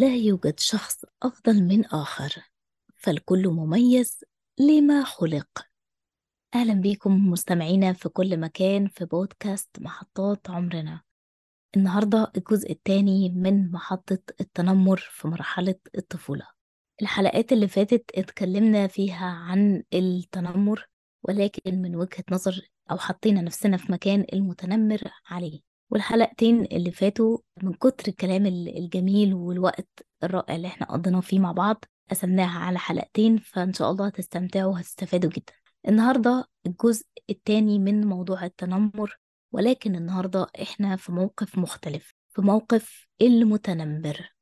لا يوجد شخص أفضل من آخر فالكل مميز لما خلق. أهلا بيكم مستمعينا في كل مكان في بودكاست محطات عمرنا. النهاردة الجزء الثاني من محطة التنمر في مرحلة الطفولة. الحلقات اللي فاتت اتكلمنا فيها عن التنمر ولكن من وجهة نظر أو حطينا نفسنا في مكان المتنمر عليه. والحلقتين اللي فاتوا من كتر الكلام الجميل والوقت الرائع اللي إحنا قضيناه فيه مع بعض قسمناها على حلقتين فإن شاء الله هتستمتعوا وهتستفادوا جدا. النهاردة الجزء الثاني من موضوع التنمر ولكن النهاردة إحنا في موقف مختلف في موقف المتنمر.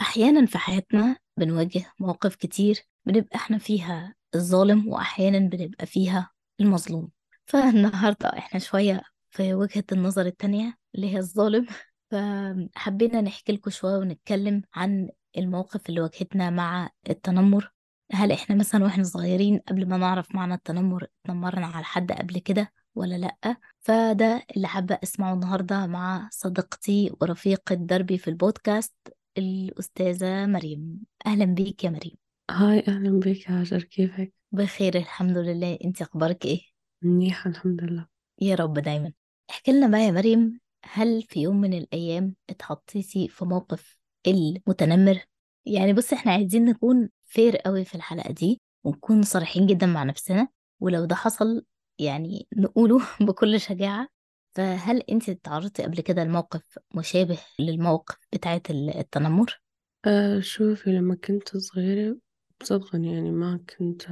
أحيانا في حياتنا بنواجه مواقف كتير بنبقى إحنا فيها الظالم وأحيانا بنبقى فيها المظلوم. فالنهاردة إحنا شوية في وجهة النظر التانية اللي هي الظالم. فحبينا نحكي لكم شوية ونتكلم عن المواقف اللي واجهتنا مع التنمر. هل إحنا مثلا وإحنا صغيرين قبل ما نعرف معنى التنمر اتنمرنا على حد قبل كده ولا لأ؟ فده اللي حابة أسمعه النهاردة مع صديقتي ورفيقة دربي في البودكاست الأستاذة مريم. أهلا بيك يا مريم. هاي أهلا بك يا هاجر كيفك؟ بخير الحمد لله. انت أخبارك إيه؟ منيحة الحمد لله. يا رب دايما. احكي لنا بقى يا مريم هل في يوم من الأيام اتحطيتي في موقف المتنمر؟ يعني بص إحنا عايزين نكون فير قوي في الحلقة دي ونكون صريحين جدا مع نفسنا ولو ده حصل يعني نقوله بكل شجاعة فهل انت تعرضتي قبل كده لموقف مشابه للموقف بتاعت التنمر؟ آه شوفي لما كنت صغيرة صدقا يعني ما كنت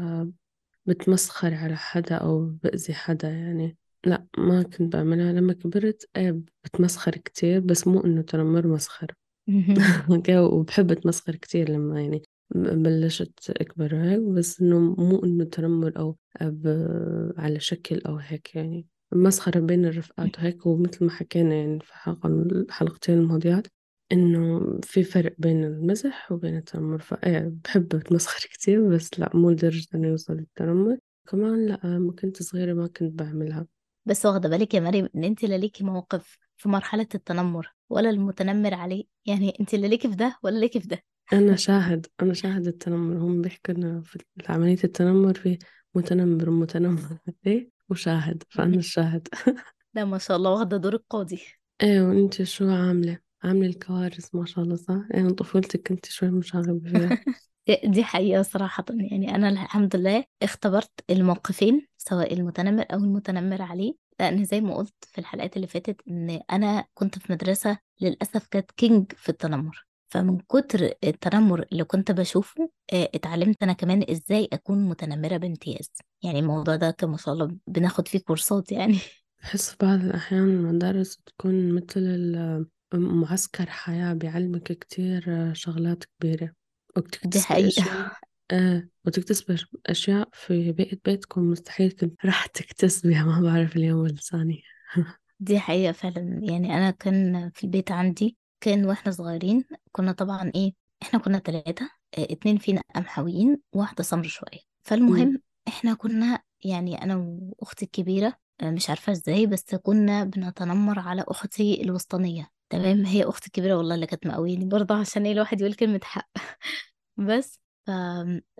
بتمسخر على حدا أو بأذي حدا يعني لا ما كنت بعملها. لما كبرت إيه بتمسخر كتير بس مو إنه تنمر مسخر. أوكي وبحب أتمسخر كتير لما يعني بلشت أكبر هيك بس إنه مو إنه تنمر أو على شكل أو هيك يعني. مسخرة بين الرفقات وهيك ومثل ما حكينا يعني في الحلقتين الماضيات إنه في فرق بين المزح وبين التنمر. فايه بحب أتمسخر كتير بس لا مو لدرجة إنه يوصل للتنمر. كمان لا ما كنت صغيرة ما كنت بعملها. بس واخدة بالك يا مريم إن انت لا ليكي موقف في مرحلة التنمر ولا المتنمر عليه؟ يعني انت لا ليكي في ده ولا ليكي في ده. أنا شاهد أنا شاهد التنمر. هم بيحكوا إنه في عملية التنمر في متنمر ومتنمر إيه؟ وشاهد. فأنا الشاهد. لا ما شاء الله واخدة دور القاضي. إيه وأنت شو عاملة؟ عاملة الكوارث ما شاء الله صح؟ يعني طفولتك كنت شوي مشاغبة فيها. دي حقيقة صراحة يعني أنا الحمد لله اختبرت الموقفين سواء المتنمر أو المتنمر عليه لأن زي ما قلت في الحلقات اللي فاتت إن أنا كنت في مدرسة للأسف كانت كينج في التنمر. فمن كتر التنمر اللي كنت بشوفه اتعلمت أنا كمان إزاي أكون متنمرة بامتياز. يعني الموضوع ده كان ما شاء الله بناخد فيه كورسات يعني. بحس في بعض الأحيان المدارس تكون مثل معسكر حياة بيعلمك كتير شغلات كبيرة. دي وبتكتسبي حقيقة. أشياء آه وتكتسبي أشياء في بيئة بيتكم مستحيل كنت راح تكتسبيها ما بعرف اليوم الثاني دي حقيقة فعلا. يعني أنا كان في البيت عندي كان وإحنا صغيرين كنا طبعا إيه إحنا كنا ثلاثة آه اتنين فينا قمحويين وواحدة سمر شوية. مم. فالمهم إحنا كنا يعني أنا وأختي الكبيرة آه مش عارفة إزاي بس كنا بنتنمر على أختي الوسطانية. تمام هي أختي الكبيرة والله اللي كانت مقويني برضه عشان إيه الواحد يقول كلمة حق. بس ف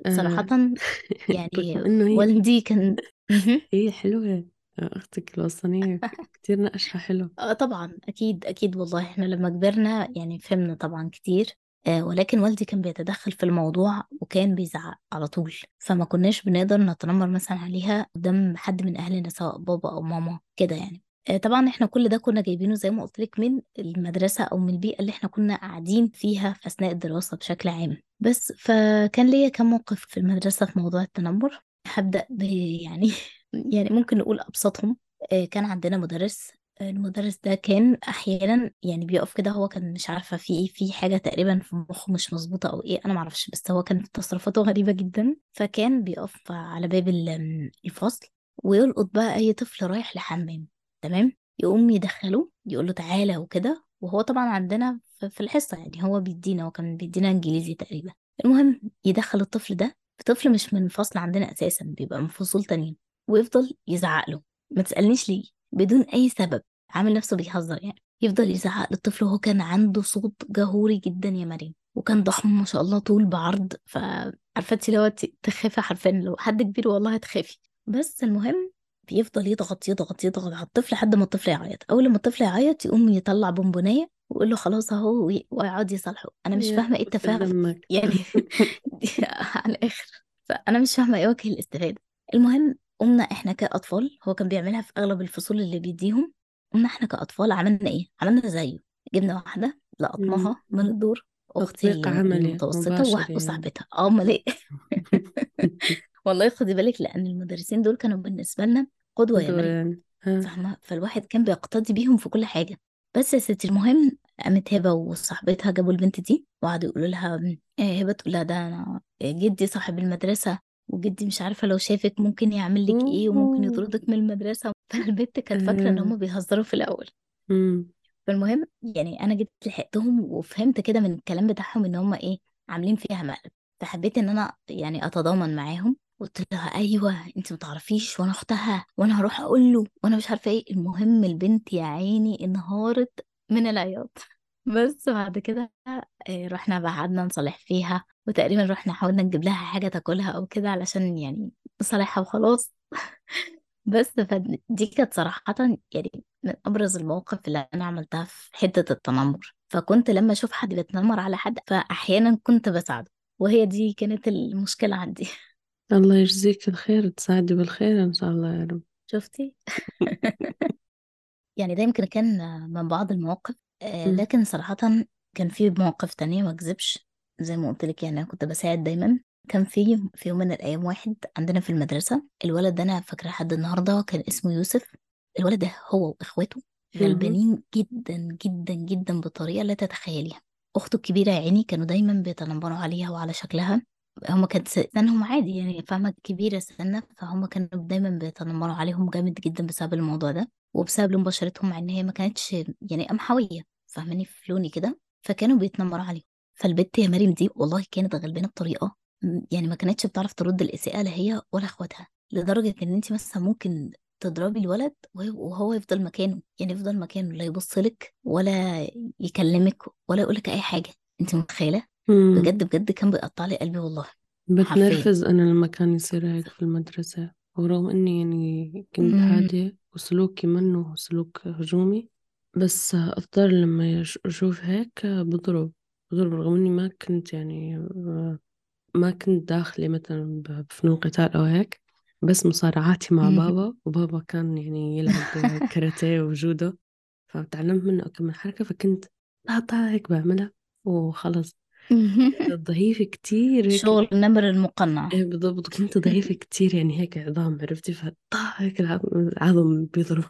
صراحة آه يعني إنه هي والدي كان مهم. هي حلوة أختك الوصلية كتير نقشها حلو. آه طبعا أكيد أكيد والله إحنا لما كبرنا يعني فهمنا طبعا كتير. آه ولكن والدي كان بيتدخل في الموضوع وكان بيزعق على طول. فما كناش بنقدر نتنمر مثلا عليها قدام حد من أهلنا سواء بابا أو ماما كده يعني. آه طبعا إحنا كل ده كنا جايبينه زي ما قلت لك من المدرسة أو من البيئة اللي إحنا كنا قاعدين فيها في أثناء الدراسة بشكل عام. بس فكان ليا كم موقف في المدرسة في موضوع التنمر. هبدأ ب يعني يعني ممكن نقول أبسطهم. آه، كان عندنا مدرس. آه، المدرس ده كان أحيانا يعني بيقف كده هو كان مش عارفة في إيه في حاجة تقريبا في مخه مش مظبوطة أو إيه أنا معرفش بس هو كان تصرفاته غريبة جدا. فكان بيقف على باب ال- الفصل ويلقط بقى أي طفل رايح لحمام. تمام؟ يقوم يدخله يقول له تعالى وكده وهو طبعا عندنا في الحصة يعني هو بيدينا هو كان بيدينا إنجليزي تقريبا. المهم يدخل الطفل ده طفل مش من فصل عندنا أساسا بيبقى من فصول تانية ويفضل يزعق له. ما تسألنيش ليه؟ بدون أي سبب عامل نفسه بيهزر يعني. يفضل يزعق للطفل وهو كان عنده صوت جهوري جدا يا مريم وكان ضخم ما شاء الله طول بعرض فعارفة انت لو تخافي حرفيا لو حد كبير والله هتخافي. بس المهم بيفضل يضغط يضغط يضغط على الطفل لحد ما الطفل يعيط. أول ما الطفل يعيط يقوم يطلع بونبونية ويقول له خلاص أهو وي- ويقعد يصالحه. أنا مش يا فاهمة إيه التفاهم يعني على الآخر. فأنا مش فاهمة إيه وجه الاستفادة. المهم قمنا إحنا كأطفال هو كان بيعملها في أغلب الفصول اللي بيديهم. قمنا إحنا كأطفال عملنا إيه؟ عملنا زيه. جبنا واحدة مم. لقطناها من الدور أختي تطبيق ال- عملي المتوسطة مباشر وواحد- يعني. وصاحبتها. آه أمال إيه؟ والله خدي بالك لأن المدرسين دول كانوا بالنسبة لنا قدوة يا قدوة مريم. يعني. ها فاهمة؟ فالواحد كان بيقتدي بيهم في كل حاجة. بس يا ستي المهم قامت هبة وصاحبتها جابوا البنت دي وقعدوا يقولوا لها إيه هبة؟ تقول لها ده أنا جدي صاحب المدرسة وجدي مش عارفة لو شافك ممكن يعمل لك إيه وممكن. يطردك من المدرسة. فالبنت كانت فاكرة إن آه. هما بيهزروا في الأول. فالمهم يعني أنا جيت لحقتهم وفهمت كده من الكلام بتاعهم إن هما إيه عاملين فيها مقلب. فحبيت إن أنا يعني أتضامن معاهم. قلت لها أيوه أنت متعرفيش وأنا أختها وأنا هروح أقول له وأنا مش عارفة إيه. المهم البنت يا عيني انهارت من العياط. بس بعد كده آه، رحنا بقى قعدنا نصالح فيها وتقريبا رحنا حاولنا نجيب لها حاجة تاكلها أو كده علشان يعني نصالحها وخلاص. بس فدي كانت صراحة يعني من أبرز المواقف اللي أنا عملتها في حتة التنمر. فكنت لما أشوف حد بيتنمر على حد فاحيانا كنت بساعده وهي دي كانت المشكلة عندي. الله يجزيك الخير تساعدي بالخير إن شاء الله يا رب. شفتي؟ يعني ده يمكن كان من بعض المواقف آه، مم. لكن صراحة كان في مواقف تانية ما أكذبش. زي ما قلت لك يعني أنا كنت بساعد دايما. كان في في يوم من الأيام واحد عندنا في المدرسة الولد ده أنا فاكرة لحد النهاردة كان اسمه يوسف. الولد ده هو وإخواته مهم. غلبانين جدا جدا جدا بطريقة لا تتخيليها. أخته الكبيرة يا عيني كانوا دايما بيتنمروا عليها وعلى شكلها. هما كانت سنهم عادي يعني فاهمة؟ كبيرة سنة فهم كانوا دايما بيتنمروا عليهم جامد جدا بسبب الموضوع ده وبسبب لون بشرتهم مع إن هي ما كانتش يعني قمحوية فاهماني؟ في لوني كده فكانوا بيتنمروا عليهم. فالبت يا مريم دي والله كانت غلبانة بطريقة م- يعني ما كانتش بتعرف ترد الإساءة لا هي ولا أخواتها لدرجة إن انت مثلا ممكن تضربي الولد وهو يفضل مكانه يعني يفضل مكانه لا يبص لك ولا يكلمك ولا يقول لك أي حاجة. انت متخيلة؟ بجد بجد كان بيقطع لي قلبي والله حرفيا. بتنرفز أنا لما كان يصير هيك في المدرسة ورغم إني يعني كنت. هادية وسلوكي منه سلوك هجومي بس أضطر لما يش- أشوف هيك بضرب بضرب رغم إني ما كنت يعني ما كنت داخلة مثلا بفنون قتال أو هيك بس مصارعاتي مع بابا وبابا كان يعني يلعب كاراتيه وجودو فتعلمت منه كم من حركة فكنت بقطع هيك بعملها وخلص. ضعيفة كتير هيك. شغل النمر المقنع. إيه بالضبط كنت ضعيفة كتير يعني هيك عظام عرفتي؟ فطا هيك العظم بيضرب.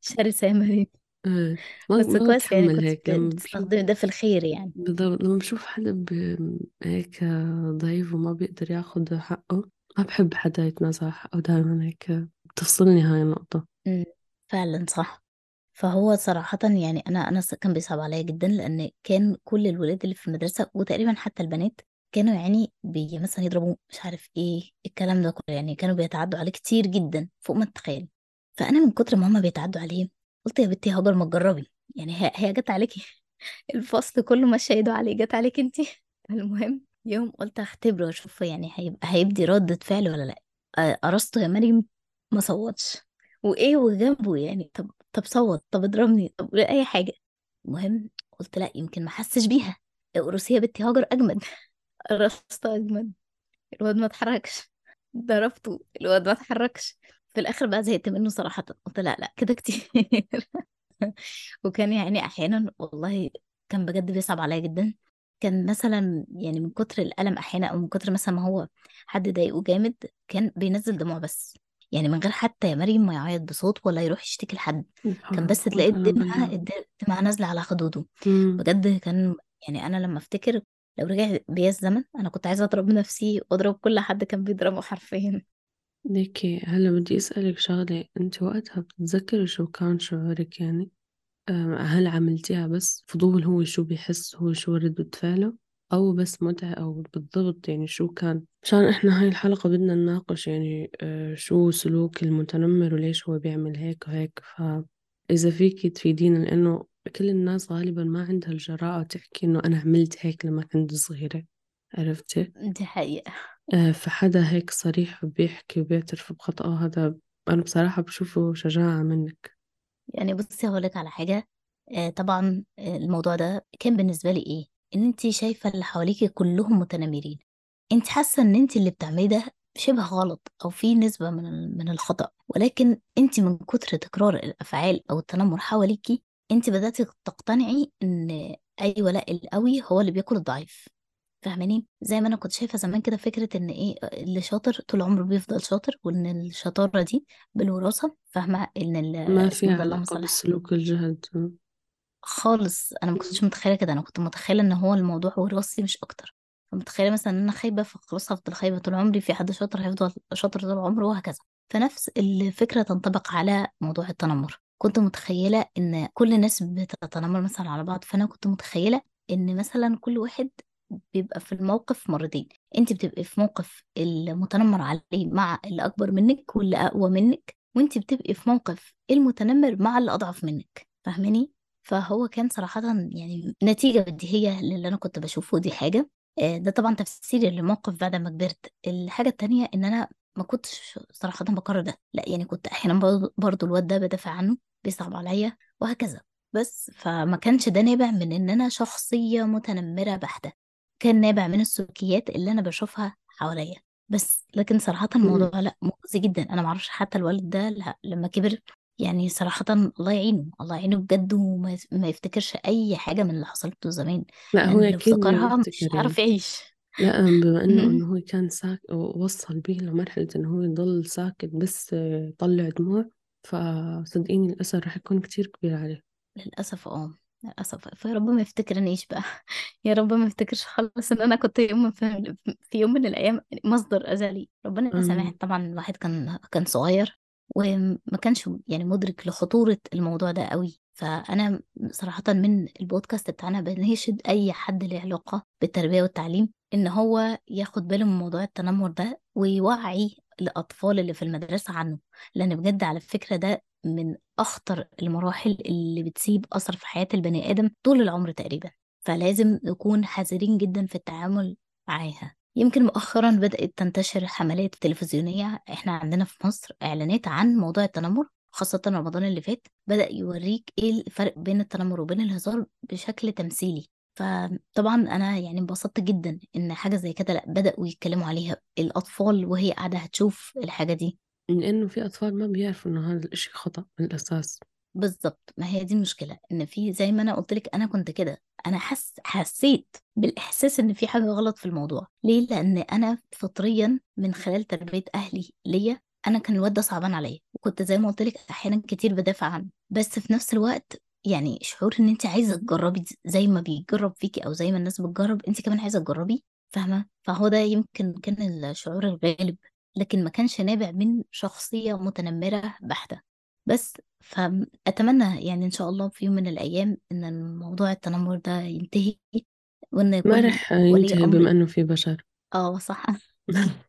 شرسة يا مريم إيه. ما بس ما كويس يعني بتحمل كنت هيك ب- لما بشوف بتستخدمي ده في الخير يعني. بالضبط لما بشوف حدا ب- هيك ضعيف وما بيقدر ياخد حقه ما بحب حدا يتنازع حقه دائما هيك بتفصلني هاي النقطة. مم. فعلا صح. فهو صراحة يعني أنا أنا كان بيصعب عليا جدا لأن كان كل الولاد اللي في المدرسة وتقريبا حتى البنات كانوا يعني بي مثلا يضربوا مش عارف إيه الكلام ده كله يعني كانوا بيتعدوا عليه كتير جدا فوق ما تتخيل. فأنا من كتر ما هما بيتعدوا عليه قلت يا بنتي هاجر ما تجربي يعني هي هي جت عليكي؟ الفصل كله ماشي ايده عليه جت عليك انتي المهم يوم قلت اختبره واشوف يعني هيبقى هيبدي ردة فعل ولا لأ؟ قرصته يا مريم ما صوتش. وإيه وجنبه يعني؟ طب طب صوت طب اضربني طب أي حاجة. المهم قلت لا يمكن ما حسش بيها. اقرصي يا بنتي هاجر أجمد. قرصته أجمد. الواد ما اتحركش. ضربته. الواد ما اتحركش. في الآخر بقى زهقت منه صراحة. قلت لا لا كده كتير. وكان يعني أحيانا والله كان بجد بيصعب عليا جدا. كان مثلا يعني من كتر الألم أحيانا أو من كتر مثلا ما هو حد ضايقه جامد كان بينزل دموع بس. يعني من غير حتى يا مريم ما يعيط بصوت ولا يروح يشتكي لحد. كان بس تلاقي الدمعة الدمعة نازلة على خدوده. بجد كان يعني أنا لما أفتكر لو رجع بيا الزمن أنا كنت عايزة أضرب نفسي وأضرب كل حد كان بيضربه حرفيا. ليكي هلا بدي أسألك شغلة. أنت وقتها بتتذكري شو كان شعورك يعني؟ هل عملتيها بس؟ فضول هو شو بيحس هو شو ردة فعله أو بس متعة أو بالضبط يعني شو كان. مشان إحنا هاي الحلقة بدنا نناقش يعني آه، شو سلوك المتنمر وليش هو بيعمل هيك وهيك. فإذا فيكي تفيدينا لأنه كل الناس غالبا ما عندها الجرأة تحكي إنه أنا عملت هيك لما كنت صغيرة. عرفتي؟ دي حقيقة. آه، فحدا هيك صريح وبيحكي وبيعترف بخطأه هذا أنا بصراحة بشوفه شجاعة منك. يعني بصي هقولك على حاجة آه طبعا الموضوع ده كان بالنسبة لي إيه؟ إن انت شايفة اللي حواليكي كلهم متنمرين انت حاسة إن انت اللي بتعمليه ده شبه غلط أو في نسبة من من الخطأ. ولكن انت من كتر تكرار الأفعال أو التنمر حواليكي انت بدأتي تقتنعي إن أيوه لا القوي هو اللي بياكل الضعيف. فاهماني؟ زي ما أنا كنت شايفة زمان كده فكرة إن إيه اللي شاطر طول عمره بيفضل شاطر وإن الشطارة دي بالوراثة. فاهمة؟ إن ما في على بالسلوك الجهد خالص. أنا ما كنتش متخيلة كده. أنا كنت متخيلة إن هو الموضوع وراثي مش أكتر. فمتخيلة مثلا إن أنا خايبة فخلاص هفضل خايبة طول عمري في حد شاطر هيفضل شاطر طول عمره وهكذا. فنفس الفكرة تنطبق على موضوع التنمر. كنت متخيلة إن كل الناس بتتنمر مثلا على بعض فأنا كنت متخيلة إن مثلا كل واحد بيبقى في الموقف مرتين. انت بتبقي في موقف المتنمر عليه مع اللي أكبر منك واللي أقوى منك وانت بتبقي في موقف المتنمر مع اللي أضعف منك. فاهماني؟ فهو كان صراحة يعني نتيجة بديهية للي أنا كنت بشوفه دي حاجة. آه، ده طبعا تفسيري للموقف بعد ما كبرت. الحاجة التانية إن أنا ما كنتش صراحة بكرر ده. لأ يعني كنت أحيانا برضو الواد ده بدافع عنه بيصعب عليا وهكذا. بس فما كانش ده نابع من إن أنا شخصية متنمرة بحتة. كان نابع من السلوكيات اللي أنا بشوفها حواليا. بس لكن صراحة الموضوع لأ مؤذي جدا. أنا معرفش حتى الوالد ده لما كبر يعني صراحة الله يعينه الله يعينه بجد وما يف- ما يفتكرش أي حاجة من اللي حصلت له زمان. لا هو لأن لو أكيد ما افتكرها مش بيفتكر يعني. هيعرف يعيش. لا بما إنه. إنه هو كان ساك وصل بيه لمرحلة إنه هو يضل ساكت بس يطلع دموع فصدقيني الأثر رح يكون كتير كبير عليه. للأسف آه للأسف. فيا رب ما يفتكرنيش بقى. يا رب ما يفتكرش خالص إن أنا كنت يوم في, في يوم من الأيام مصدر أذى ربنا آمين. طبعا الواحد كان كان صغير. وما كانش يعني مدرك لخطورة الموضوع ده قوي فأنا صراحة من البودكاست بتاعنا بنشد أي حد له علاقة بالتربية والتعليم إن هو ياخد باله من موضوع التنمر ده ويوعي الأطفال اللي في المدرسة عنه. لأن بجد على فكرة ده من أخطر المراحل اللي بتسيب أثر في حياة البني آدم طول العمر تقريبا. فلازم نكون حذرين جدا في التعامل معاها. يمكن مؤخرا بدأت تنتشر حملات تلفزيونية. إحنا عندنا في مصر إعلانات عن موضوع التنمر خاصة رمضان اللي فات. بدأ يوريك إيه الفرق بين التنمر وبين الهزار بشكل تمثيلي. فطبعا أنا يعني انبسطت جدا إن حاجة زي كده لأ بدأوا يتكلموا عليها. الأطفال وهي قاعدة هتشوف الحاجة دي. لأنه في أطفال ما بيعرفوا إنه هذا الإشي خطأ من الأساس. بالظبط ما هي دي المشكلة إن في زي ما أنا قلت لك أنا كنت كده. أنا حس حسيت بالإحساس إن في حاجة غلط في الموضوع. ليه؟ لأن أنا فطريا من خلال تربية أهلي ليا أنا كان الواد ده صعبان عليا وكنت زي ما قلت لك أحيانا كتير بدافع عنه. بس في نفس الوقت يعني شعور إن انت عايزة تجربي زي ما بيجرب فيكي أو زي ما الناس بتجرب انت كمان عايزة تجربي فاهمة؟ فهو ده يمكن كان الشعور الغالب. لكن ما كانش نابع من شخصية متنمرة بحتة. بس فأتمنى يعني إن شاء الله في يوم من الأيام إن موضوع التنمر ده ينتهي وإن ما كل رح ولي ينتهي أمر بما إنه في بشر. آه صح.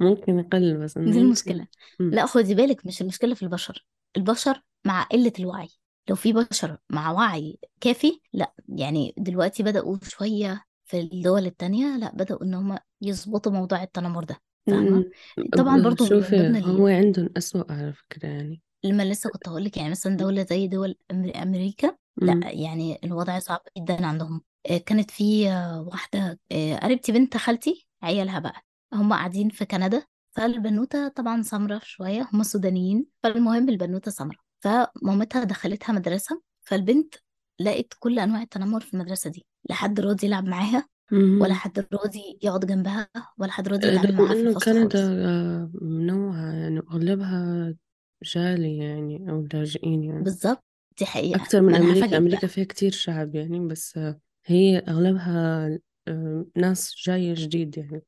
ممكن يقل بس إنه دي المشكلة. لا خدي بالك مش المشكلة في البشر. البشر مع قلة الوعي. لو في بشر مع وعي كافي لا يعني دلوقتي بدأوا شوية في الدول التانية لا بدأوا إن هم يظبطوا موضوع التنمر ده. فاهمة أمم. طبعا برضو من شوفي ضمن هو ال... عندهم أسوأ على فكرة يعني لما لسه كنت هقولك يعني مثلا دولة زي دول أمر- أمريكا لأ أمم. يعني الوضع صعب جدا عندهم آه، كانت في آه، واحدة آه، قريبتي بنت خالتي عيالها بقى هم قاعدين في كندا فالبنوتة طبعا سمرة شوية هم سودانيين فالمهم البنوتة سمرة فمامتها دخلتها مدرسة فالبنت لقت كل أنواع التنمر في المدرسة دي لا حد راضي يلعب معاها ولا. حد راضي يقعد جنبها ولا حد راضي يتعامل رغم معاها في إنه الفصل كندا خالص. آه، منوعة يعني أغلبها جالي يعني أو لاجئين يعني. بالظبط دي حقيقة. أكتر من ما أنا أمريكا هفاجئك أمريكا بقى فيها كتير شعب يعني بس آه، هي أغلبها آه، ناس جاية جديد يعني.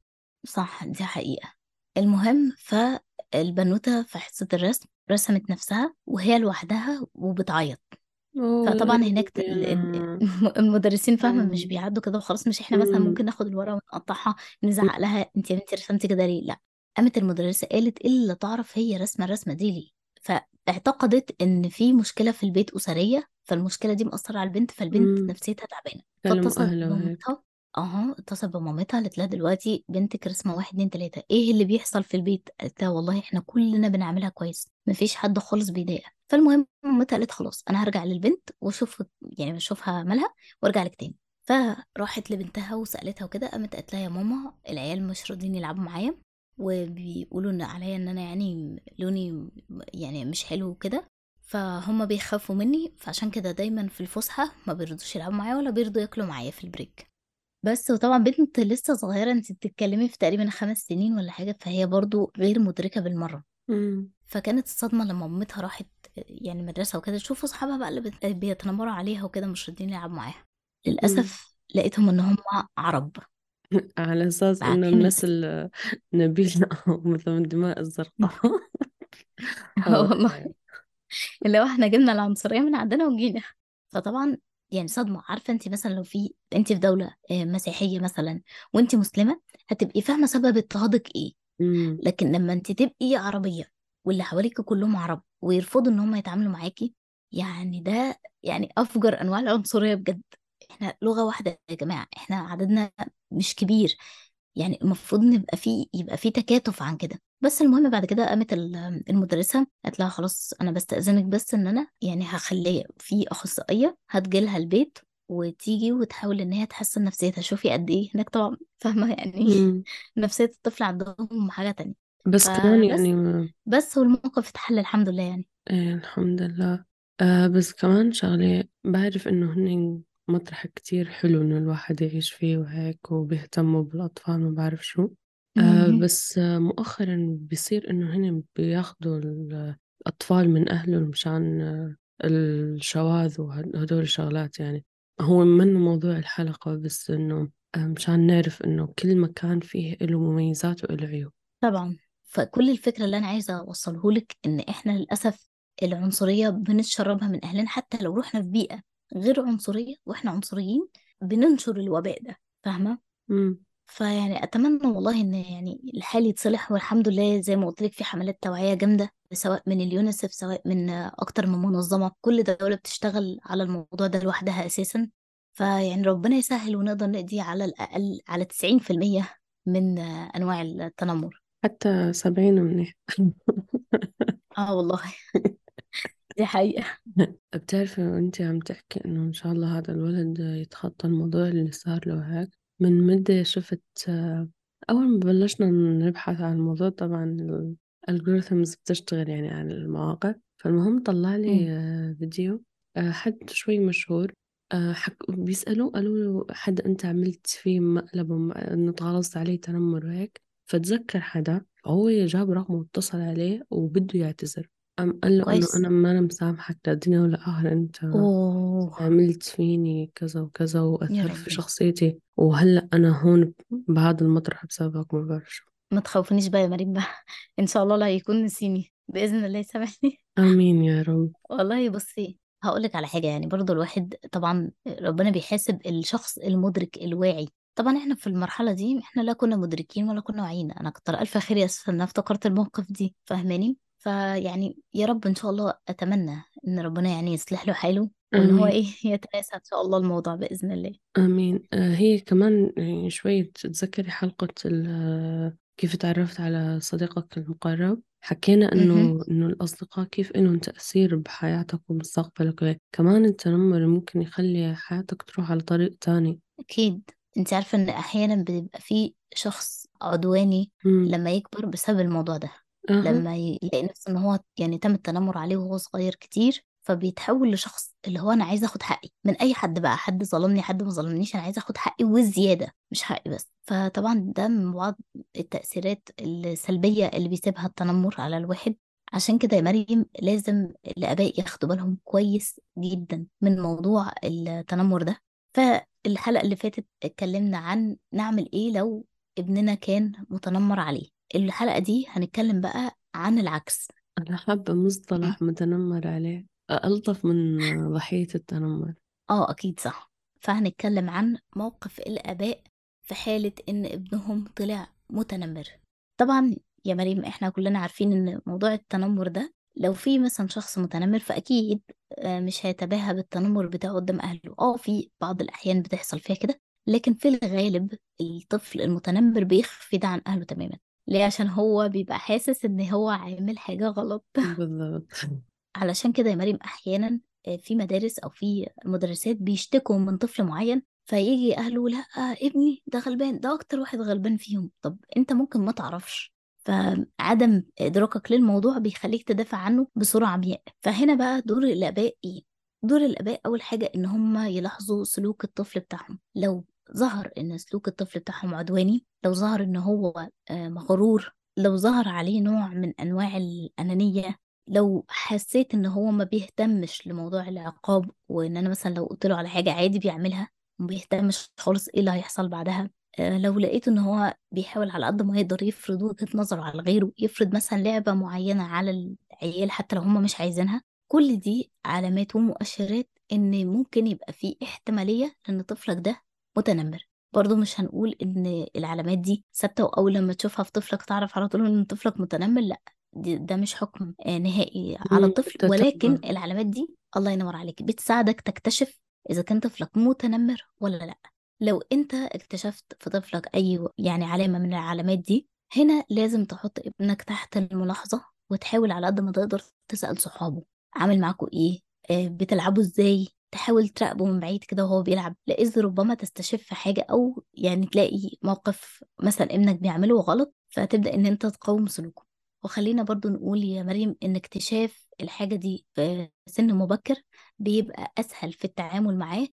صح دي حقيقة. المهم فالبنوتة في حصة الرسم رسمت نفسها وهي لوحدها وبتعيط. أوه فطبعا هناك ت- قلبي ال- ال- أنا المدرسين فاهمة مش. بيعدوا كده وخلاص مش إحنا مثلا. ممكن ناخد الورقة ونقطعها نزعق لها انت يا بنتي رسمتي كده ليه؟ لا. قامت المدرسة قالت الا تعرف هي رسمة الرسمة دي ليه؟ فاعتقدت إن في مشكلة في البيت أسرية فالمشكلة دي مأثرة على البنت فالبنت نفسيتها تعبانة. كلموا فاتصلت بمامتها آه اتصل بمامتها قالت لها دلوقتي بنتك رسمه واحد اتنين تلاتة إيه اللي بيحصل في البيت؟ قالت لها والله إحنا كلنا بنعملها كويس مفيش حد خالص بيضايقها. فالمهم مامتها قالت خلاص أنا هرجع للبنت وأشوف يعني أشوفها مالها وأرجع لك تاني. فراحت لبنتها وسألتها وكده قامت قالت لها يا ماما العيال مش راضيين يلعبوا معايا وبيقولوا إن عليا إن أنا يعني لوني يعني مش حلو وكده فهم بيخافوا مني فعشان كده دايما في الفسحة ما بيرضوش يلعبوا معايا ولا بيرضوا ياكلوا معايا في البريك. بس وطبعا بنت لسه صغيرة انت بتتكلمي في تقريبا خمس سنين ولا حاجة فهي برضو غير مدركة بالمرة. امم. فكانت الصدمة لما مامتها راحت يعني مدرسة وكده تشوف أصحابها بقى اللي بت- بيتنمروا عليها وكده مش راضيين يلعبوا معاها. امم. للأسف لقيتهم إن هم عرب. على أساس إنه الناس النبيلة أو مثلا الدماء الزرقاء. آه واضح والله. يعني. اللي هو إحنا جبنا العنصرية من عندنا وجينا. فطبعا يعني صدمة. عارفة انت مثلا لو في انت في دولة آه، مسيحية مثلا وانت مسلمة هتبقي فاهمة سبب اضطهادك إيه. إمم. لكن لما انت تبقي عربية واللي حواليك كلهم عرب ويرفضوا إن هم يتعاملوا معاكي يعني ده يعني أفجر أنواع العنصرية بجد. إحنا لغة واحدة يا جماعة إحنا عددنا مش كبير. يعني المفروض نبقى في يبقى في تكاتف عن كده. بس المهم بعد كده قامت ال- المدرسة قالت لها خلاص أنا بستأذنك بس إن أنا يعني هخليه في أخصائية هتجيلها البيت وتيجي وتحاول إن هي تحسن نفسيتها. شوفي قد إيه هناك طبعا فاهمة يعني نفسية الطفل عندهم حاجة تانية. بس كمان فبس يعني بس والموقف اتحل الحمد لله يعني. إيه الحمد لله. آه بس كمان شغلة بعرف إنه هن مطرح كتير حلو إنه الواحد يعيش فيه وهيك وبيهتموا بالأطفال ما بعرف شو. آه. بس آه مؤخرا بيصير إنه هن بياخدوا ال- الأطفال من أهلهم مشان آه الشواذ وهدول الشغلات يعني. هو منه موضوع الحلقة بس إنه آه مشان نعرف إنه كل مكان فيه له مميزات وله عيوب. طبعا. فكل الفكرة اللي أنا عايزة أوصله لك إن إحنا للأسف العنصرية بنتشربها من أهلنا حتى لو رحنا في بيئة غير عنصرية وإحنا عنصريين بننشر الوباء ده. فاهمة؟ فيعني أتمنى والله إن يعني الحال يتصلح والحمد لله زي ما قلت لك في حملات توعية جامدة سواء من اليونيسف سواء من أكتر من منظمة. كل دولة بتشتغل على الموضوع ده لوحدها أساسا. فيعني ربنا يسهل ونقدر نقضي على الأقل على 90% من أنواع التنمر. حتى سبعين منيح آه والله. دي حقيقة. بتعرفي وأنتي عم تحكي إنه إن شاء الله هذا الولد يتخطى الموضوع اللي صار له هيك؟ من مدة شفت أول ما بلشنا نبحث عن الموضوع طبعا الالجوريثمز بتشتغل يعني على المواقع. فالمهم طلع لي مم. آه، فيديو آه، حد شوي مشهور آه، حك... بيسألوه قالوا له حد أنت عملت فيه مقلب وم- انه تغلظت عليه تنمر وهيك. فتذكر حدا هو جاب رقمه واتصل عليه وبده يعتذر. قام قال له إنه كويس. أنا ما أنا مسامحك لا الدنيا ولا اخر أنت أوه. عملت فيني كذا وكذا يا وأثرت في ربي. شخصيتي. وهلأ أنا هون بهذا المطرح بسببك ما بعرف شو. ما تخوفنيش بقى يا مريم بقى. إن شاء الله لا هيكون نسيني. بإذن الله يسامحني. آمين يا رب. والله بصي هقولك على حاجة يعني برضو الواحد طبعا ربنا بيحاسب الشخص المدرك الواعي. طبعا إحنا في المرحلة دي إحنا لا كنا مدركين ولا كنا واعيين. أنا كتر ألف خير أساسا ان أنا افتكرت الموقف دي فاهماني؟ فيعني يا رب إن شاء الله أتمنى إن ربنا يعني يصلح له حاله وإن هو إيه يتناسى إن شاء الله الموضوع بإذن الله. آمين. آه هي كمان يعني شوي تتذكري حلقة ال- كيف تعرفت على صديقك المقرب؟ حكينا. إنه إنه الأصدقاء كيف لهم تأثير بحياتك ومستقبلك. كمان التنمر ممكن يخلي حياتك تروح على طريق تاني. أكيد. أنت عارفة إن أحيانا بيبقى في شخص عدواني لما يكبر بسبب الموضوع ده. لما يلاقي نفسه إن هو يعني تم التنمر عليه وهو صغير كتير فبيتحول لشخص اللي هو أنا عايزة أخد حقي. من أي حد بقى حد ظلمني حد ما ظلمنيش أنا عايزة أخد حقي والزيادة مش حقي بس. فطبعا ده من بعض التأثيرات السلبية اللي بيسيبها التنمر على الواحد. عشان كده يا مريم لازم الآباء ياخدوا بالهم كويس جدا من موضوع التنمر ده. فالحلقة اللي فاتت اتكلمنا عن نعمل إيه لو ابننا كان متنمر عليه. الحلقة دي هنتكلم بقى عن العكس. أنا حابة مصطلح متنمر عليه. ألطف من ضحية التنمر. آه أكيد صح. فهنتكلم عن موقف الآباء في حالة إن ابنهم طلع متنمر. طبعا يا مريم إحنا كلنا عارفين إن موضوع التنمر ده لو في مثلا شخص متنمر فأكيد آه، مش هيتباهى بالتنمر بتاعه قدام أهله. آه في بعض الأحيان بتحصل فيها كده. لكن في الغالب الطفل المتنمر بيخفي ده عن أهله تماما. ليه؟ عشان هو بيبقى حاسس إن هو عامل حاجة غلط. بالضبط. علشان كده يا مريم أحيانا آه، في مدارس أو في مدرسات بيشتكوا من طفل معين فيجي أهله لا ابني ده غلبان ده أكتر واحد غلبان فيهم. طب أنت ممكن ما تعرفش. فعدم إدراكك للموضوع بيخليك تدافع عنه بصورة عمياء. فهنا بقى دور الآباء إيه؟ دور الآباء أول حاجة إن هم يلاحظوا سلوك الطفل بتاعهم. لو ظهر إن سلوك الطفل بتاعهم عدواني لو ظهر إن هو آه، مغرور لو ظهر عليه نوع من أنواع الأنانية لو حسيت إن هو ما بيهتمش لموضوع العقاب وإن أنا مثلا لو قلت له على حاجة عادي بيعملها وما بيهتمش خالص إيه اللي هيحصل بعدها آه، لو لقيت إن هو بيحاول على قد ما يقدر يفرض وجهة نظره على غيره يفرض مثلا لعبة معينة على العيال حتى لو هم مش عايزينها كل دي علامات ومؤشرات إن ممكن يبقى في احتمالية إن طفلك ده متنمر. برضو مش هنقول إن العلامات دي ثابتة وأول لما تشوفها في طفلك تعرف على طول إن طفلك متنمر لأ ده مش حكم آه، نهائي على الطفل ولكن العلامات دي الله ينور عليك بتساعدك تكتشف إذا كان طفلك متنمر ولا لأ. لو أنت اكتشفت في طفلك أي يعني علامة من العلامات دي هنا لازم تحط ابنك تحت الملاحظة وتحاول على قد ما تقدر تسأل صحابه. عامل معاكوا إيه؟ آه، بتلعبوا إزاي؟ تحاول تراقبه من بعيد كده وهو بيلعب لإذ ربما تستشف حاجة أو يعني تلاقي موقف مثلا ابنك بيعمله غلط فتبدأ إن أنت تقاوم سلوكه. وخلينا برضو نقول يا مريم إن اكتشاف الحاجة دي في سن مبكر بيبقى أسهل في التعامل معاه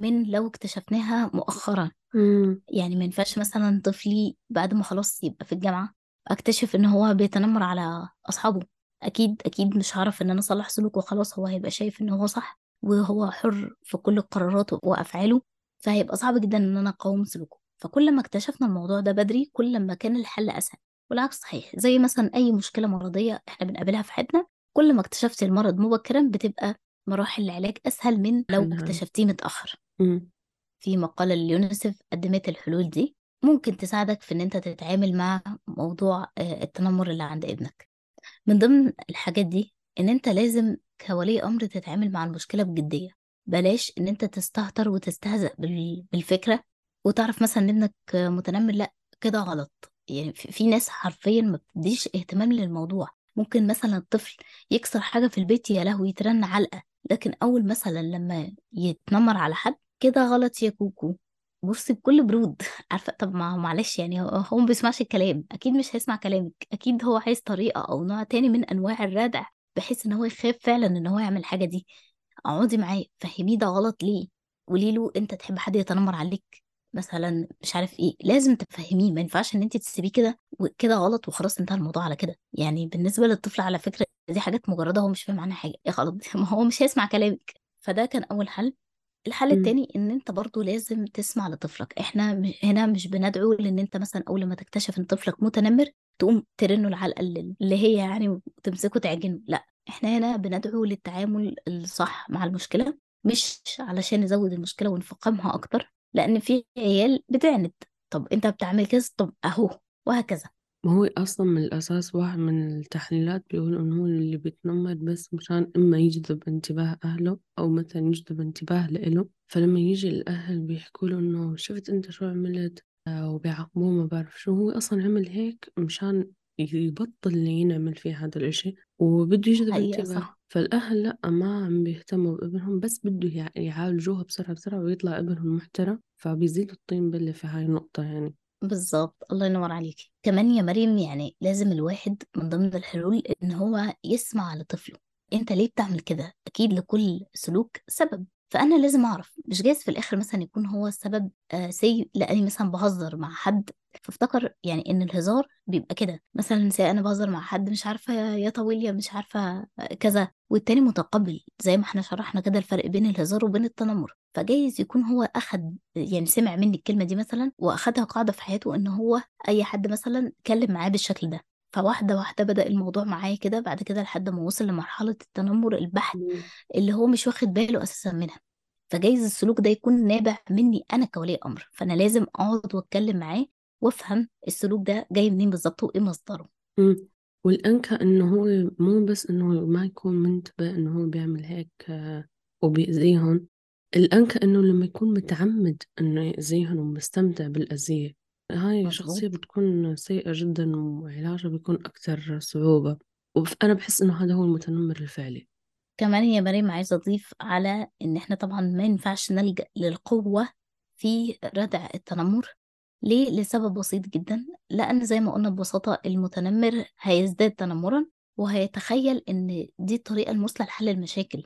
من لو اكتشفناها مؤخرا. مم، يعني ما ينفعش مثلا طفلي بعد ما خلاص يبقى في الجامعة أكتشف إن هو بيتنمر على أصحابه. أكيد أكيد مش هعرف إن أنا أصلح سلوكه وخلاص هو هيبقى شايف إن هو صح. وهو حر في كل قراراته وأفعاله فهيبقى صعب جدا إن أنا أقاوم سلوكه. فكل ما اكتشفنا الموضوع ده بدري كل ما كان الحل أسهل. والعكس صحيح زي مثلا أي مشكلة مرضية إحنا بنقابلها في حياتنا كل ما اكتشفت المرض مبكرا بتبقى مراحل العلاج أسهل من لو اكتشفتيه متأخر. في مقالة لليونيسف قدمت الحلول دي ممكن تساعدك في إن أنت تتعامل مع موضوع آه، التنمر اللي عند ابنك. من ضمن الحاجات دي إن أنت لازم كولي أمر تتعامل مع المشكلة بجدية. بلاش إن أنت تستهتر وتستهزأ بال- بالفكرة وتعرف مثلا إن ابنك متنمر لأ كده غلط. يعني في ناس حرفيا ما بتديش اهتمام للموضوع. ممكن مثلا الطفل يكسر حاجة في البيت يا لهوي يترن علقة. لكن أول مثلا لما يتنمر على حد كده غلط يا كوكو. بصي بكل برود. عارفة؟ طب ما معلش يعني هو ما بيسمعش الكلام. أكيد مش هيسمع كلامك. أكيد هو عايز طريقة أو نوع تاني من أنواع الردع. بحيث إن هو يخاف فعلا إن هو يعمل الحاجة دي. اقعدي معاه فهميه ده غلط ليه؟ قولي له أنت تحب حد يتنمر عليك؟ مثلا مش عارف إيه. لازم تفهميه ما ينفعش إن أنت تسيبيه كده وكده غلط وخلاص انتهى الموضوع على كده. يعني بالنسبة للطفل على فكرة دي حاجات مجردة هو مش فاهم عنها حاجة. يا غلط؟ ما هو مش هيسمع كلامك. فده كان أول حل. الحل مم، التاني إن أنت برضو لازم تسمع لطفلك. إحنا هنا مش بندعو لأن أنت مثلا أول ما تكتشف إن طفلك متنمر تقوم ترنه العلقة اللي هي يعني وتمسكه تعجنه. لا إحنا هنا بندعو للتعامل الصح مع المشكلة مش علشان نزود المشكلة ونفقمها أكتر لأن في عيال بتعند. طب أنت بتعمل كذا؟ طب أهو وهكذا. ما هو أصلا من الأساس واحد من التحليلات بيقول إنه هو اللي بيتنمر بس مشان إما يجذب انتباه أهله أو مثلا يجذب انتباه لإله. فلما يجي الأهل بيحكوا له إنه شفت أنت شو عملت؟ آه، وبيعاقبوه ما بعرف شو هو أصلا عمل هيك مشان يبطل ينعمل فيه هذا الإشي وبده يجذب انتباه. صح. فالأهل لأ ما عم بيهتموا بأبنهم بس بده يع- يعالجوها بسرعة بسرعة ويطلع ابنهم محترم فبيزيدوا الطين بلة في هاي النقطة يعني. بالظبط الله ينور عليكي كمان يا مريم يعني لازم الواحد من ضمن الحلول إن هو يسمع لطفله. أنت ليه بتعمل كده؟ أكيد لكل سلوك سبب. فأنا لازم أعرف مش جايز في الآخر مثلا يكون هو السبب آه سي لأني مثلا بهزر مع حد فافتكر يعني إن الهزار بيبقى كده. مثلا سي أنا بهزر مع حد مش عارفة يا طويل يا مش عارفة آه، كذا. والتاني متقبل زي ما إحنا شرحنا كده الفرق بين الهزار وبين التنمر. فجايز يكون هو أخد يعني سمع مني الكلمة دي مثلا وأخدها قاعدة في حياته إن هو أي حد مثلا اتكلم معاه بالشكل ده. فواحدة واحدة بدأ الموضوع معايا كده بعد كده لحد ما وصل لمرحلة التنمر البحت مم. اللي هو مش واخد باله أساسا منها فجايز السلوك ده يكون نابع مني أنا كولي أمر فأنا لازم أقعد وأتكلم معاه وأفهم السلوك ده جاي منين بالظبط وإيه مصدره مم. والأنكى إنه هو مو بس إنه ما يكون منتبه إنه هو بيعمل هيك آه، وبيأذيهم الأنكى إنه لما يكون متعمد إنه يأذيهم ومستمتع بالأذية هاي شخصية مظبوط بتكون سيئة جدا وعلاجها بيكون أكثر صعوبة. وأنا بحس إنه هذا هو المتنمر الفعلي. كمان يا مريم عايزة أضيف على إن إحنا طبعا ما ينفعش نلجأ للقوة في ردع التنمر. ليه؟ لسبب بسيط جدا. لأن زي ما قلنا ببساطة المتنمر هيزداد تنمرا وهيتخيل إن دي الطريقة المثلى لحل المشاكل.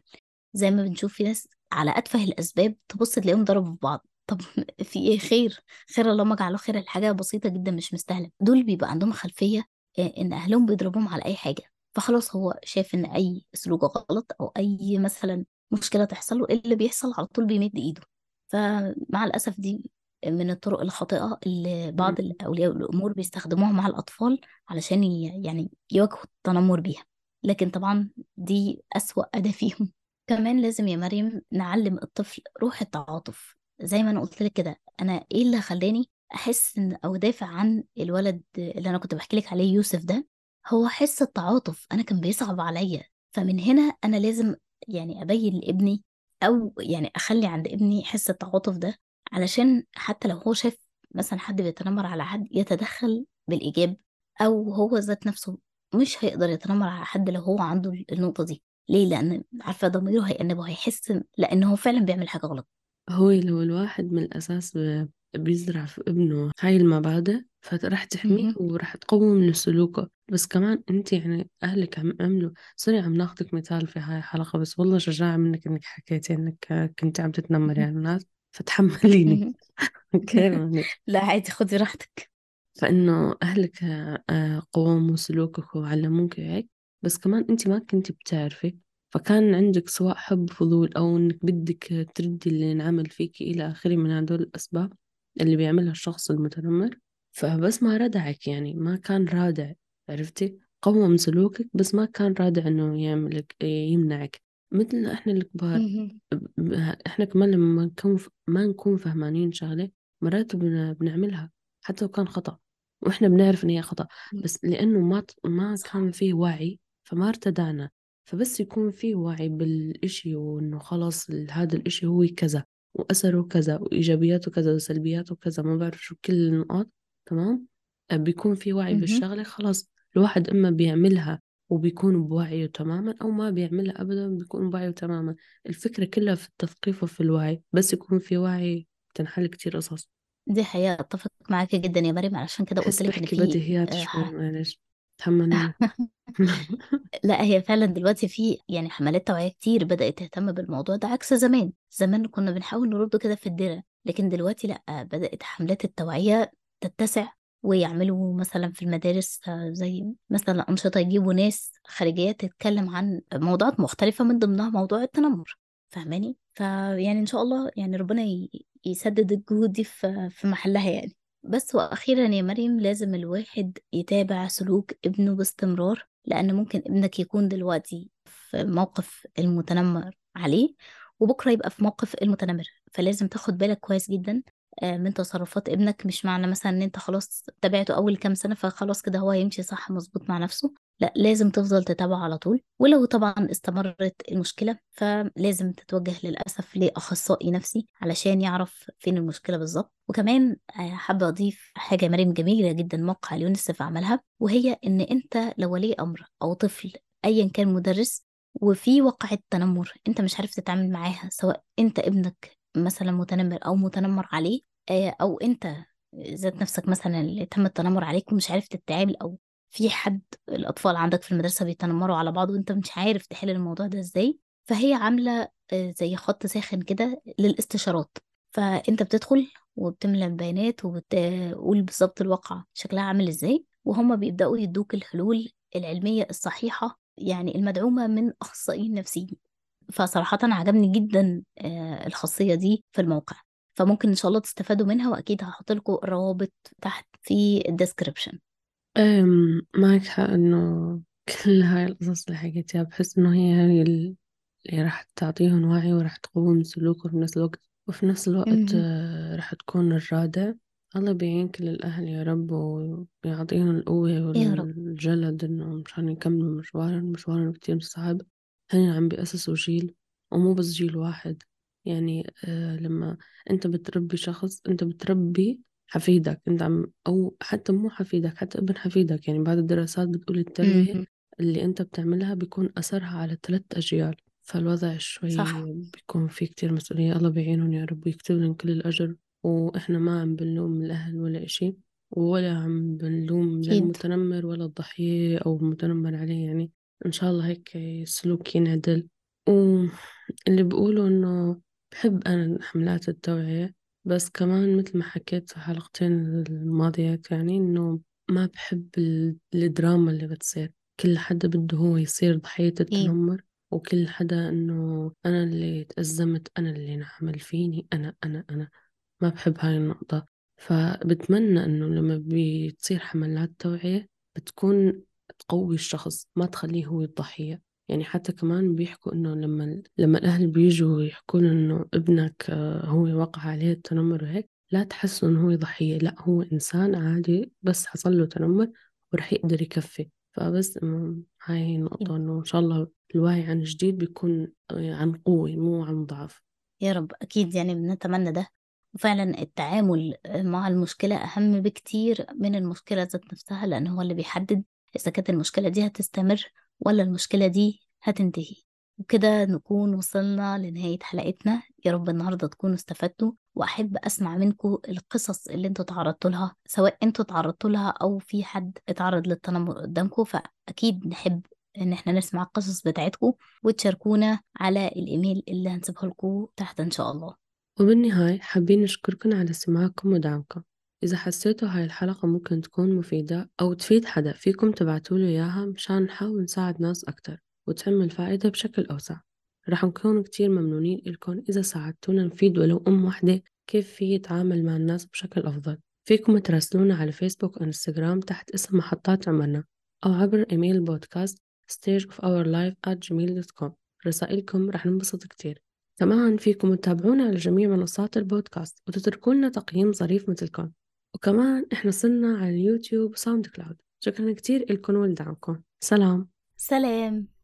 زي ما بنشوف في ناس على أتفه الأسباب تبص تلاقيهم ضربوا في بعض. طب في إيه؟ خير؟ خير اللهم اجعله خير الحاجة بسيطة جدا مش مستاهلة. دول بيبقى عندهم خلفية آه، إن أهلهم بيضربوهم على أي حاجة. فخلاص هو شايف إن أي سلوك غلط أو أي مثلا مشكلة تحصل له إيه اللي بيحصل؟ على طول بيمد إيده. فمع الأسف دي من الطرق الخاطئة اللي بعض مم. أولياء الأمور بيستخدموها مع الأطفال علشان يعني يواجهوا التنمر بيها. لكن طبعا دي أسوأ أداة فيهم. كمان لازم يا مريم نعلم الطفل روح التعاطف. زي ما أنا قلت لك كده أنا إيه اللي خلاني أحس إن أو دافع عن الولد اللي أنا كنت بحكي لك عليه يوسف ده؟ هو حس التعاطف أنا كان بيصعب عليا فمن هنا أنا لازم يعني أبين لابني أو يعني أخلي عند ابني حس التعاطف ده علشان حتى لو هو شايف مثلا حد بيتنمر على حد يتدخل بالإيجاب أو هو ذات نفسه مش هيقدر يتنمر على حد لو هو عنده النقطة دي. ليه؟ لأن عارفة ضميره هيأنبه هيحس لأنه هو فعلا بيعمل حاجة غلط. هو لو الواحد من الأساس ب- بيزرع في ابنه هاي المبادئ فراح تحميه مهم. وراح تقوم من سلوكه. بس كمان أنت يعني أهلك عم عملوا sorry عم ناخدك مثال في هاي الحلقة بس والله شجاعة منك إنك حكيتي إنك كنت عم تتنمري على الناس. فتحمليني. okay لا عادي خدي راحتك. فإنه أهلك آه، قوموا سلوكك وعلموك هيك. بس كمان أنت ما كنتي بتعرفي فكان عندك سواء حب فضول أو إنك بدك تردي اللي انعمل فيكي إلى آخره من هدول الأسباب اللي بيعملها الشخص المتنمر. فبس ما ردعك يعني ما كان رادع عرفتي؟ قوم سلوكك بس ما كان رادع إنه يعملك يمنعك. مثل إحنا الكبار إحنا كمان لما نكون ما نكون فهمانين شغلة مرات بن- بنعملها حتى لو كان خطأ. وإحنا بنعرف إن هي خطأ بس لأنه ما ما كان فيه وعي فما ارتدعنا فبس يكون فيه وعي بالإشي وإنه خلاص هذا الإشي هو كذا وأثره كذا وإيجابياته كذا وسلبياته كذا ما بعرف شو كل النقاط تمام؟ آه، بيكون في وعي مهم. بالشغلة خلاص الواحد إما بيعملها وبيكون بوعيه تماما أو ما بيعملها أبدا بيكون بوعيه تماما. الفكرة كلها في التثقيف وفي الوعي بس يكون في وعي تنحل كتير قصص. دي حقيقة أتفق معاكي جدا يا مريم علشان كده قلت لك بحكي في بديهيات آه، شوي معلش. تحمليني لا هي فعلا دلوقتي في يعني حملات توعية كتير بدأت تهتم بالموضوع ده عكس زمان. زمان كنا بنحاول نرد كده في الدرة لكن دلوقتي لأ بدأت حملات التوعية تتسع ويعملوا مثلا في المدارس آه، زي مثلا أنشطة يجيبوا ناس خارجية تتكلم عن موضوعات مختلفة من ضمنها موضوع التنمر. فاهماني؟ فيعني إن شاء الله يعني ربنا يسدد الجهود دي في محلها يعني. بس وأخيرا يا مريم لازم الواحد يتابع سلوك ابنه باستمرار لأن ممكن ابنك يكون دلوقتي في موقف المتنمر عليه وبكرة يبقى في موقف المتنمر. فلازم تاخد بالك كويس جدا آه، من تصرفات ابنك. مش معنى مثلا إن أنت خلاص تابعته أول كام سنة فخلاص كده هو هيمشي صح مظبوط مع نفسه. لا لازم تفضل تتابعه على طول. ولو طبعا استمرت المشكلة فلازم تتوجه للأسف لأخصائي نفسي علشان يعرف فين المشكلة بالظبط. وكمان آه، حابة أضيف حاجة مريم جميلة جدا موقع اليونيسف عملها وهي إن أنت لو ولي أمر أو طفل أيا كان مدرس وفي وقعة تنمر أنت مش عارف تتعامل معاها سواء أنت ابنك مثلا متنمر أو متنمر عليه آه، أو أنت ذات نفسك مثلا اللي تم التنمر عليك ومش عارف تتعامل أو في حد الأطفال عندك في المدرسة بيتنمروا على بعض وأنت مش عارف تحل الموضوع ده إزاي فهي عاملة آه، زي خط ساخن كده للاستشارات. فأنت بتدخل وبتملى البيانات وبتقول بالظبط الواقع شكلها عامل إزاي وهم بيبدأوا يدوك الحلول العلمية الصحيحة يعني المدعومة من أخصائيين نفسيين. فصراحة عجبني جدا آه، الخاصية دي في الموقع. فممكن إن شاء الله تستفادوا منها وأكيد هحط لكم الروابط تحت في الديسكريبشن. أم معك حق إنه كل هاي القصص اللي حكيتيها بحس إنه هي هاي اللي راح تعطيهم وعي وراح تقوم سلوكهم في نفس الوقت وفي نفس الوقت. آه، راح تكون الرادع الله بيعين كل الأهل يا رب ويعطيهم القوة يا رب. والجلد إنه مشان يكملوا مشوارهم مشوارهم كتير صعب. هن عم بيأسسوا جيل ومو بس جيل واحد. يعني آه لما أنت بتربي شخص أنت بتربي حفيدك أنت عم أو حتى مو حفيدك حتى ابن حفيدك يعني بعض الدراسات بتقول التربية. اللي أنت بتعملها بيكون أثرها على ثلاث أجيال. فالوضع شوي صح. بيكون في كتير مسؤولية. الله بيعينهم يا رب ويكتب لهم كل الأجر. وإحنا ما عم بنلوم الأهل ولا إشي ولا عم بنلوم لا المتنمر ولا الضحية أو المتنمر عليه. يعني إن شاء الله هيك السلوك ينعدل. واللي بقوله إنه بحب أنا حملات التوعية. بس كمان مثل ما حكيت في حلقتين الماضيات يعني إنه ما بحب ال- الدراما اللي بتصير. كل حدا بده هو يصير ضحية التنمر وكل حدا إنه أنا اللي تأزمت أنا اللي انعمل فيني أنا أنا أنا. ما بحب هاي النقطة. فبتمنى إنه لما بتصير حملات توعية بتكون تقوي الشخص ما تخليه هو الضحية. يعني حتى كمان بيحكوا إنه لما لما الأهل بيجوا يحكوا إنه ابنك آه، هو وقع عليه التنمر وهيك لا تحسوا إنه هو ضحية لا هو إنسان عادي بس حصل له تنمر ورح يقدر يكفي. فبس هاي هي أكيد النقطة إنه إن شاء الله الوعي عن جديد بيكون آه، عن قوة مو عن ضعف. يا رب أكيد يعني بنتمنى ده. وفعلا التعامل مع المشكلة أهم بكتير من المشكلة ذات نفسها لأن هو اللي بيحدد إذا كانت المشكلة دي هتستمر ولا المشكلة دي هتنتهي. وكده نكون وصلنا لنهاية حلقتنا. يا رب النهاردة تكونوا استفدتوا وأحب أسمع منكم القصص اللي أنتوا تعرضتوا لها سواء أنتوا تعرضتوا لها أو في حد اتعرض للتنمر قدامكم. فأكيد نحب إن إحنا نسمع القصص بتاعتكم وتشاركونا على الإيميل اللي هنسيبه لكم تحت إن شاء الله. وبالنهاية حابين نشكركم على استماعكم ودعمكم. إذا حسيتوا هاي الحلقة ممكن تكون مفيدة أو تفيد حدا فيكم تبعتولي إياها مشان نحاول نساعد ناس أكتر وتعم الفائدة بشكل أوسع. رح نكون كتير ممنونين إلكم إذا ساعدتونا نفيد ولو أم وحدة كيف في يتعامل مع الناس بشكل أفضل. فيكم تراسلونا على فيسبوك وإنستغرام تحت اسم محطات عمرنا أو عبر email podcast stageofourlife@gmail.com رسائلكم رح ننبسط كتير. كمان فيكم تتابعونا على جميع منصات البودكاست وتتركوا لنا تقييم ظريف مثلكم. وكمان إحنا صرنا على اليوتيوب وساوند كلاود شكرا كتير لكم ولدعمكم سلام. سلام.